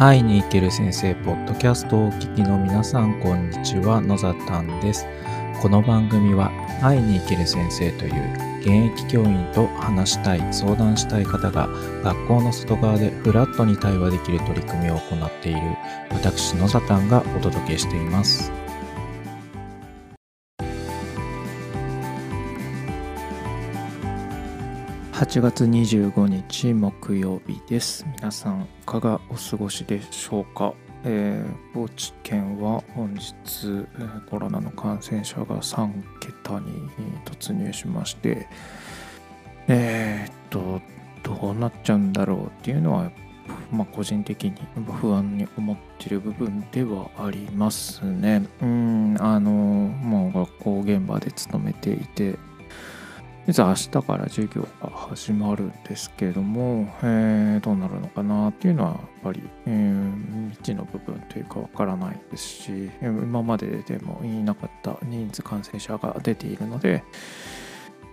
会いに行ける先生ポッドキャストをお聞きの皆さんこんにちは。野ざたんです。この番組は会いに行ける先生という現役教員と話したい相談したい方が学校の外側でフラットに対話できる取り組みを行っている私野ざたんがお届けしています。8月25日木曜日です。皆さん、いかがお過ごしでしょうか？えー、高知県は本日、コロナの感染者が3桁に突入しまして、えー、っと、どうなっちゃうんだろうっていうのは、まあ、個人的に不安に思っている部分ではありますね。うん、あの、もう学校現場で勤めていて、実は明日から授業が始まるんですけれども、えー、どうなるのかなっていうのはやっぱり、えー、未知の部分というかわからないですし今まででもいなかった人数感染者が出ているので、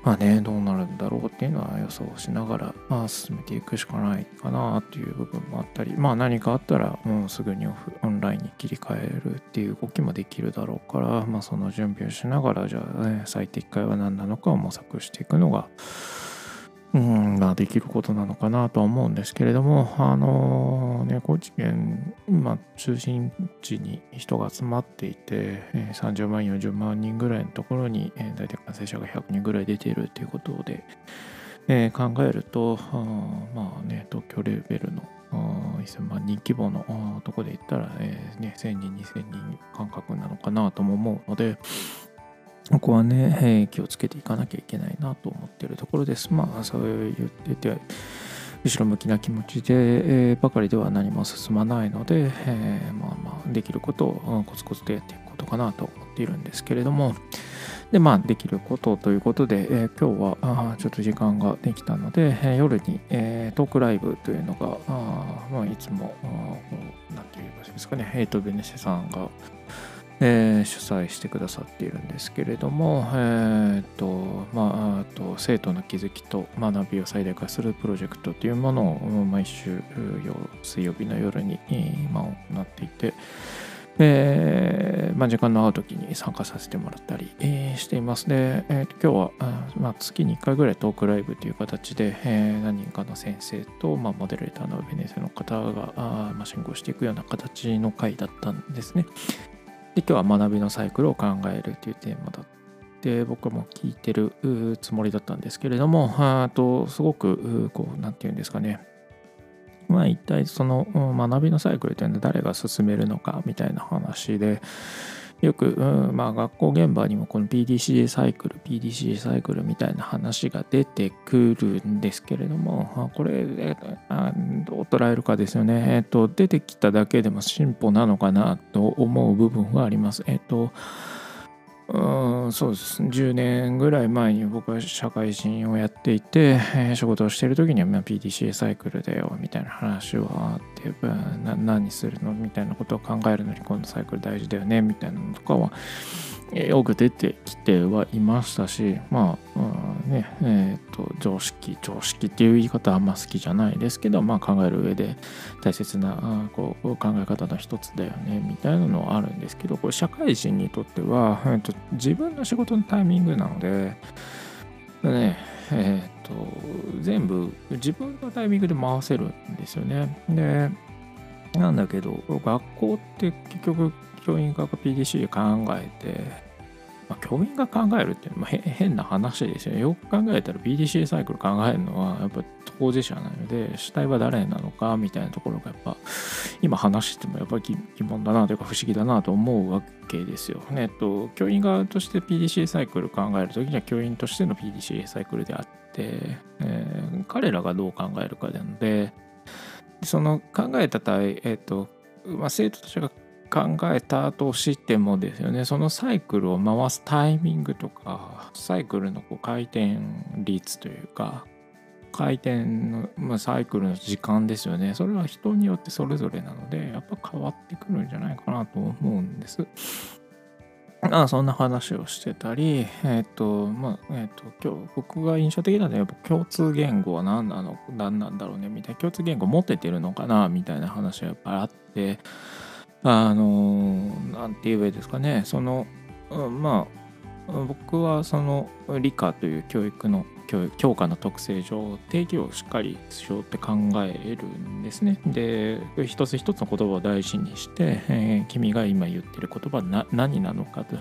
まあね、どうなるんだろうっていうのは予想しながら、まあ、進めていくしかないかなっていう部分もあったり、まあ何かあったら、もう、すぐにオフオンラインに切り替えるっていう動きもできるだろうから、まあその準備をしながら、じゃあ、ね、最適解は何なのかを模索していくのが、うん、まあ、できることなのかなとは思うんですけれども、あのね、高知県、今、中心地に人が集まっていて、30万、40万人ぐらいのところに、大体感染者が100人ぐらい出ているということで、えー、考えると、まあね、東京レベルの1000万人規模のところで言ったら、えーね、1000人、2000人感覚なのかなとも思うので、ここはね、えー、気をつけていかなきゃいけないなと思っているところです。まあ、そう言ってて、後ろ向きな気持ちで、えー、ばかりでは何も進まないので、えー、まあまあ、できることをコツコツとやっていくことかなと思っているんですけれども、で、まあ、できることということで、えー、今日はちょっと時間ができたので、夜に、えー、トークライブというのが、あまあ、いつも、何て言いますかね、ヘイト・ベネセさんが、えー、主催してくださっているんですけれども、えーとまあ、と生徒の気づきと学びを最大化するプロジェクトというものを毎週水曜日の夜に今行っていて、えーまあ、時間の合う時に参加させてもらったり、していますで、えー、今日は、まあ、月に1回ぐらいトークライブという形で、えー、何人かの先生と、まあ、モデレーターのベネセの方があ、まあ、進行していくような形の回だったんですね。で今日は学びのサイクルを考えるというテーマだって僕も聞いてるつもりだったんですけれどもあとすごくこう何て言うんですかね。まあ一体その学びのサイクルというのは誰が進めるのかみたいな話でよく、うん、まあ学校現場にもこの PDCA サイクル PDCA サイクルみたいな話が出てくるんですけれどもこれあどう捉えるかですよね。えっと出てきただけでも進歩なのかなと思う部分はあります。えっとうんそうです10年ぐらい前に僕は社会人をやっていて、えー、仕事をしている時には、ま、PDCA サイクルだよみたいな話はあってな何するの？みたいなことを考えるのにこのサイクル大事だよねみたいなのとかはよく出てきてはいましたしまあ、うん、ねえーと、常識常識っていう言い方はあんま好きじゃないですけど、まあ、考える上で大切なこう考え方の一つだよねみたいなのはあるんですけどこれ社会人にとっては、えーと、自分の仕事のタイミングなのでねえーと、と全部自分のタイミングで回せるんですよね。でなんだけど学校って結局教員が PDC 考えて、まあ、教員が考えるっていうのは変な話ですよね。よく考えたら PDC サイクル考えるのはやっぱ当事者なので主体は誰なのかみたいなところがやっぱ今話してもやっぱり疑問だなというか不思議だなと思うわけですよ。ね、えっと、教員側として PDC サイクル考えるときには教員としての PDC サイクルであって、えー、彼らがどう考えるかなのでその考えた対、えっとまあ、生徒たちが考えたとしてもですよね。そのサイクルを回すタイミングとかサイクルのこう回転率というか回転の、まあ、サイクルの時間ですよね。それは人によってそれぞれなのでやっぱ変わってくるんじゃないかなと思うんです。あそんな話をしてたり、えっ、ー、と、まあ、えっ、ー、と、今日僕が印象的なのは、やっぱ共通言語は何なの、何なんだろうね、みたいな、共通言語持ててるのかな、みたいな話がやっぱりあって、あの、なんて言えばいいですかね、その、まあ、僕はその理科という教育の教科の特性上定義をしっかりしようって考えるんですね。で一つ一つの言葉を大事にして、えー、君が今言ってる言葉は何なのかと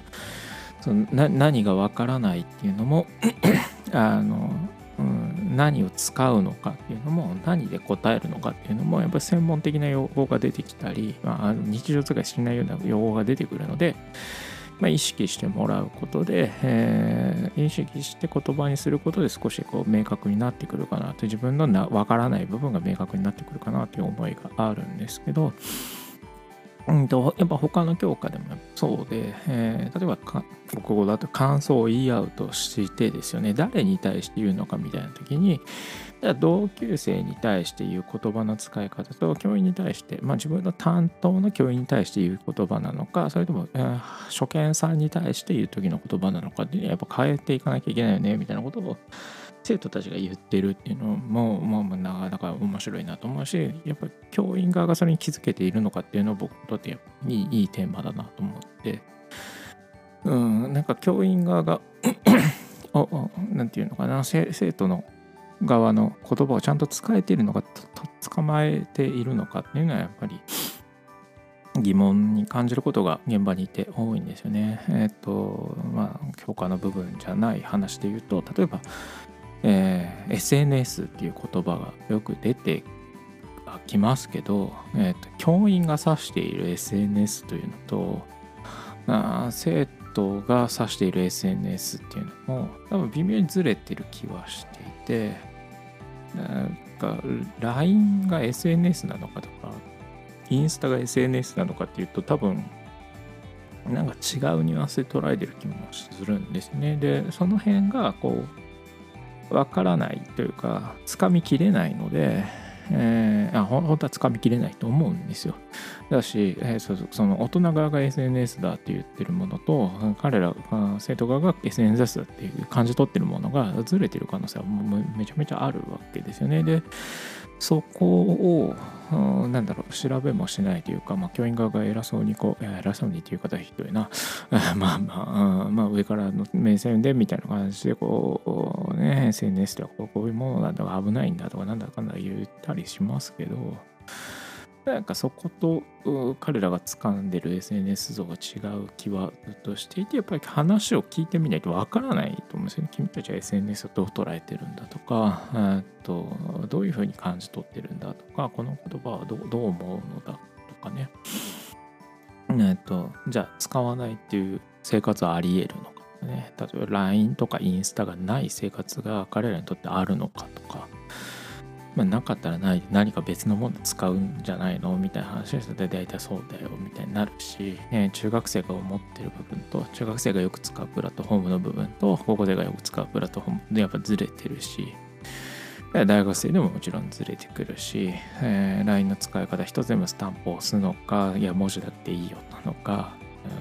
そのな何がわからないっていうのも あの、うん、何を使うのかっていうのも何で答えるのかっていうのもやっぱり専門的な用語が出てきたり、まあ、日常使いしないような用語が出てくるのでまあ、意識してもらうことで、えー、意識して言葉にすることで少しこう明確になってくるかなと自分のな分からない部分が明確になってくるかなという思いがあるんですけど、うんと、やっぱ他の教科でもそうで、えー、例えば国語だと感想を言い合うとしてですよね。誰に対して言うのかみたいな時に同級生に対して言う言葉の使い方と教員に対して、まあ、自分の担当の教員に対して言う言葉なのかそれとも、えー、初見さんに対して言う時の言葉なのかっていうのはやっぱ変えていかなきゃいけないよねみたいなことを生徒たちが言ってるっていうのも、まあ、なかなか面白いなと思うしやっぱり教員側がそれに気づけているのかっていうのは僕にとっていいいいテーマだなと思ってうんなんか教員側が 何て言うのかな生徒の側の言葉をちゃんと使えているのか捕まえているのかっていうのはやっぱり疑問に感じることが現場にいて多いんですよね。えっ、とまあ教科の部分じゃない話で言うと例えば、えー、SNS っていう言葉がよく出てきますけど、えーと、教員が指している SNS というのとあ生徒が指している SNS っていうのも多分微妙にずれてる気はしていてなんか LINE が SNS なのかとかインスタが SNS なのかっていうと多分なんか違うニュアンスで捉えてる気もするんですね。でその辺がこうわからないというかつかみきれないのでえー、あ本当はつかみきれないと思うんですよ。だし、えー、その大人側が SNS だって言ってるものと彼ら生徒側が SNS だっていう感じ取ってるものがずれてる可能性はもうめちゃめちゃあるわけですよね。でそこをなんだろう調べもしないというか、まあ、教員側が偉そうにこう偉そうにっていう方はひどいなまあまあまあ上からの目線でみたいな感じでこうね SNS ではこういうものなんだか危ないんだとかなんだかんだ言ったりしますけどなんかそこと彼らが掴んでる SNS 像が違う気はずっとしていてやっぱり話を聞いてみないとわからないと思うんですよね。君たちは SNS をどう捉えてるんだとかとどういうふうに感じ取ってるんだとかこの言葉はどどう思うのだとかね。えっとじゃあ使わないっていう生活はあり得るのかね。例えば LINE とかインスタがない生活が彼らにとってあるのかとか。まあ、なかったらない何か別のもの使うんじゃないの？みたいな話ですで大体そうだよみたいになるし、えー、中学生が思ってる部分と中学生がよく使うプラットフォームの部分と高校生がよく使うプラットフォームでやっぱずれてるし大学生でももちろんずれてくるし、えー、LINE の使い方一つでもスタンプを押すのかいや文字だっていいよなのか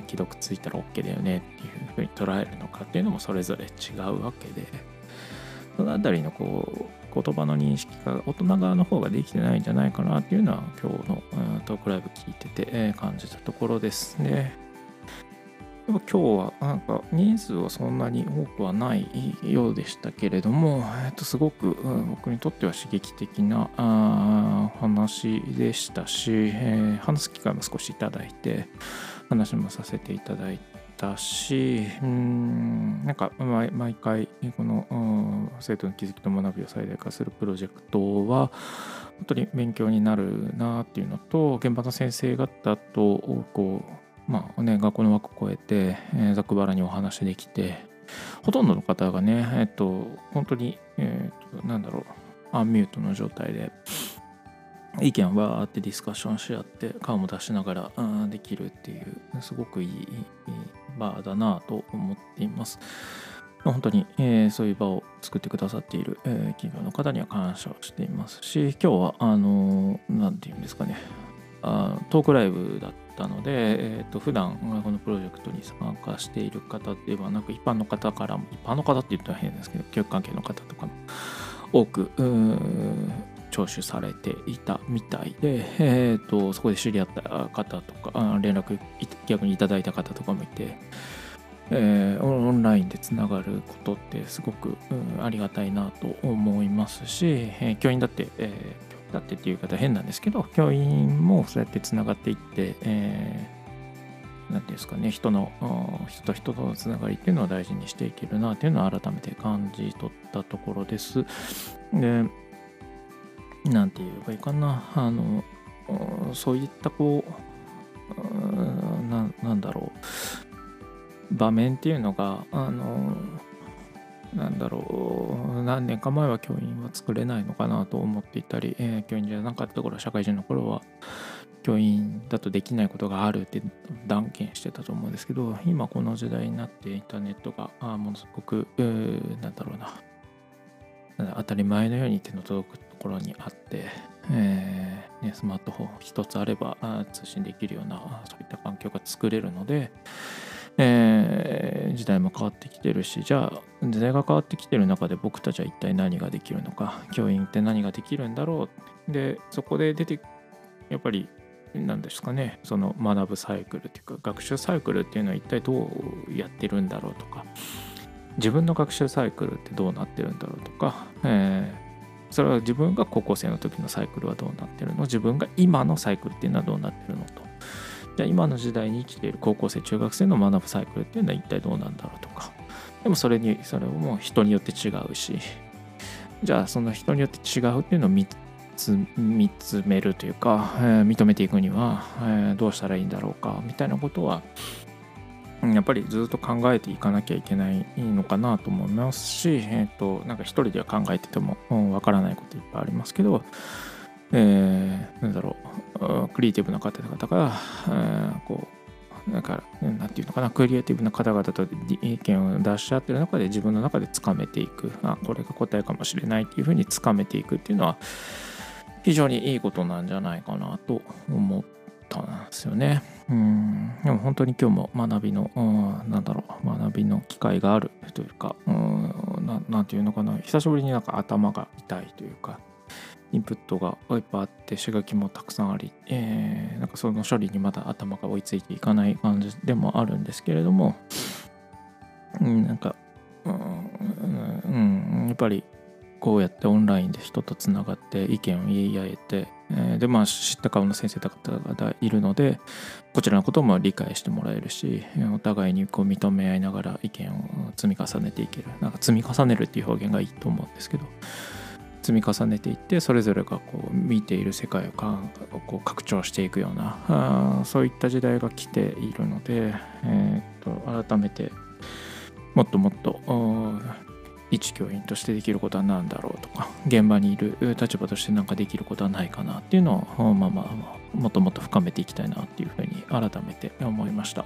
既読ついたら OK だよねっていうふうに捉えるのかっていうのもそれぞれ違うわけで。そのあたりのこう言葉の認識が大人側の方ができてないんじゃないかなっていうのは今日のトークライブ聞いてて感じたところですね。今日はなんか人数はそんなに多くはないようでしたけれども、えっと、すごく僕にとっては刺激的な話でしたし、えー、話す機会も少しいただいて話もさせていただいたしうんなんか毎回この生徒の気づきと学びを最大化するプロジェクトは本当に勉強になるなっていうのと現場の先生方とこうまあね学校の枠を超えて、えー、ざくばらにお話できてほとんどの方がねえっと本当にえっとなんだろうアンミュートの状態で意見をわーってディスカッションし合って顔も出しながらできるっていうすごくいい場だなと思っています。本当に、えー、そういう場を作ってくださっている、えー、企業の方には感謝をしていますし今日はあの何、て言うんですかねあトークライブだったので、えー、と普段このプロジェクトに参加している方ではなく一般の方からも一般の方って言ったら変ですけど教育関係の方とかも多く聴取されていたみたいで、えーと、そこで知り合った方とか連絡逆にいただいた方とかもいて、えー、オンラインでつながることってすごく、うん、ありがたいなと思いますし、えー、教員だって、えー、だってっていう方変なんですけど教員もそうやってつながっていって、えー、ていうんですかね人の人と人とのつながりっていうのを大事にしていけるなっていうのを改めて感じ取ったところです。でなんて言えばいいかな。あのそういったこうななんだろう。場面っていうのがあのなんだろう。何年か前は教員は作れないのかなと思っていたり、えー、教員じゃなかった頃社会人の頃は教員だとできないことがあるって断言してたと思うんですけど今この時代になってインターネットがあものすごく、えー、なんだろうな。当たり前のように手の届くところにあって、えーね、スマートフォン一つあれば通信できるようなそういった環境が作れるので、えー、時代も変わってきてるしじゃあ時代が変わってきてる中で僕たちは一体何ができるのか教員って何ができるんだろうでそこで出てやっぱり何ですかねその学ぶサイクルっていうか学習サイクルっていうのは一体どうやってるんだろうとか自分の学習サイクルってどうなってるんだろうとか、えー、それは自分が高校生の時のサイクルはどうなってるの？自分が今のサイクルっていうのはどうなってるのと？じゃあ今の時代に生きている高校生中学生の学ぶサイクルっていうのは一体どうなんだろうとか。でもそれにそれも人によって違うし。じゃあその人によって違うっていうのを見つ見つめるというか、えー、認めていくには、えー、どうしたらいいんだろうかみたいなことはやっぱりずっと考えていかなきゃいけないのかなと思いますし、えっ、ー、と、なんか一人では考えててもわからないこといっぱいありますけど、えー、なんだろう、クリエイティブな方々が、えー、こう、だか、なんていうのかな、クリエイティブな方々と意見を出し合ってる中で自分の中でつかめていく、あ、これが答えかもしれないっていうふうにつかめていくっていうのは、非常にいいことなんじゃないかなと思ってたんですよね。うんでも本当に今日も学びの、うん、なんだろう学びの機会があるというか、うん、ななんていうのかな久しぶりになんか頭が痛いというかインプットがいっぱいあって刺激もたくさんあり、えー、なんかその処理にまだ頭が追いついていかない感じでもあるんですけれども、うん、なんか、うん、うん、やっぱりこうやってオンラインで人とつながって意見を言い合えて、えー、でまあ知った顔の先生方がいるのでこちらのことも理解してもらえるしお互いにこう認め合いながら意見を積み重ねていける。なんか積み重ねるっていう表現がいいと思うんですけど積み重ねていってそれぞれがこう見ている世界をかこう拡張していくようなあそういった時代が来ているので、えー、と改めてもっともっと一教員としてできることは何だろうとか現場にいる立場として何かできることはないかなっていうのをまあまあもっともっと深めていきたいなっていうふうに改めて思いました。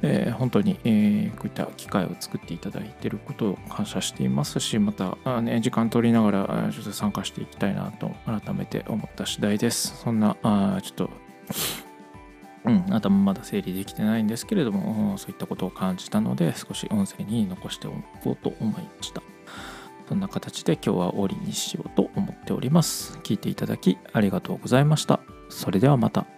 えー、本当に、えー、こういった機会を作っていただいていることを感謝していますしまたあ、ね、時間取りながらちょっと参加していきたいなと改めて思った次第です。そんなあちょっとうん、頭まだ整理できてないんですけれども、そういったことを感じたので、少し音声に残しておこうと思いました。そんな形で今日は終わりにしようと思っております。聞いていただきありがとうございました。それではまた。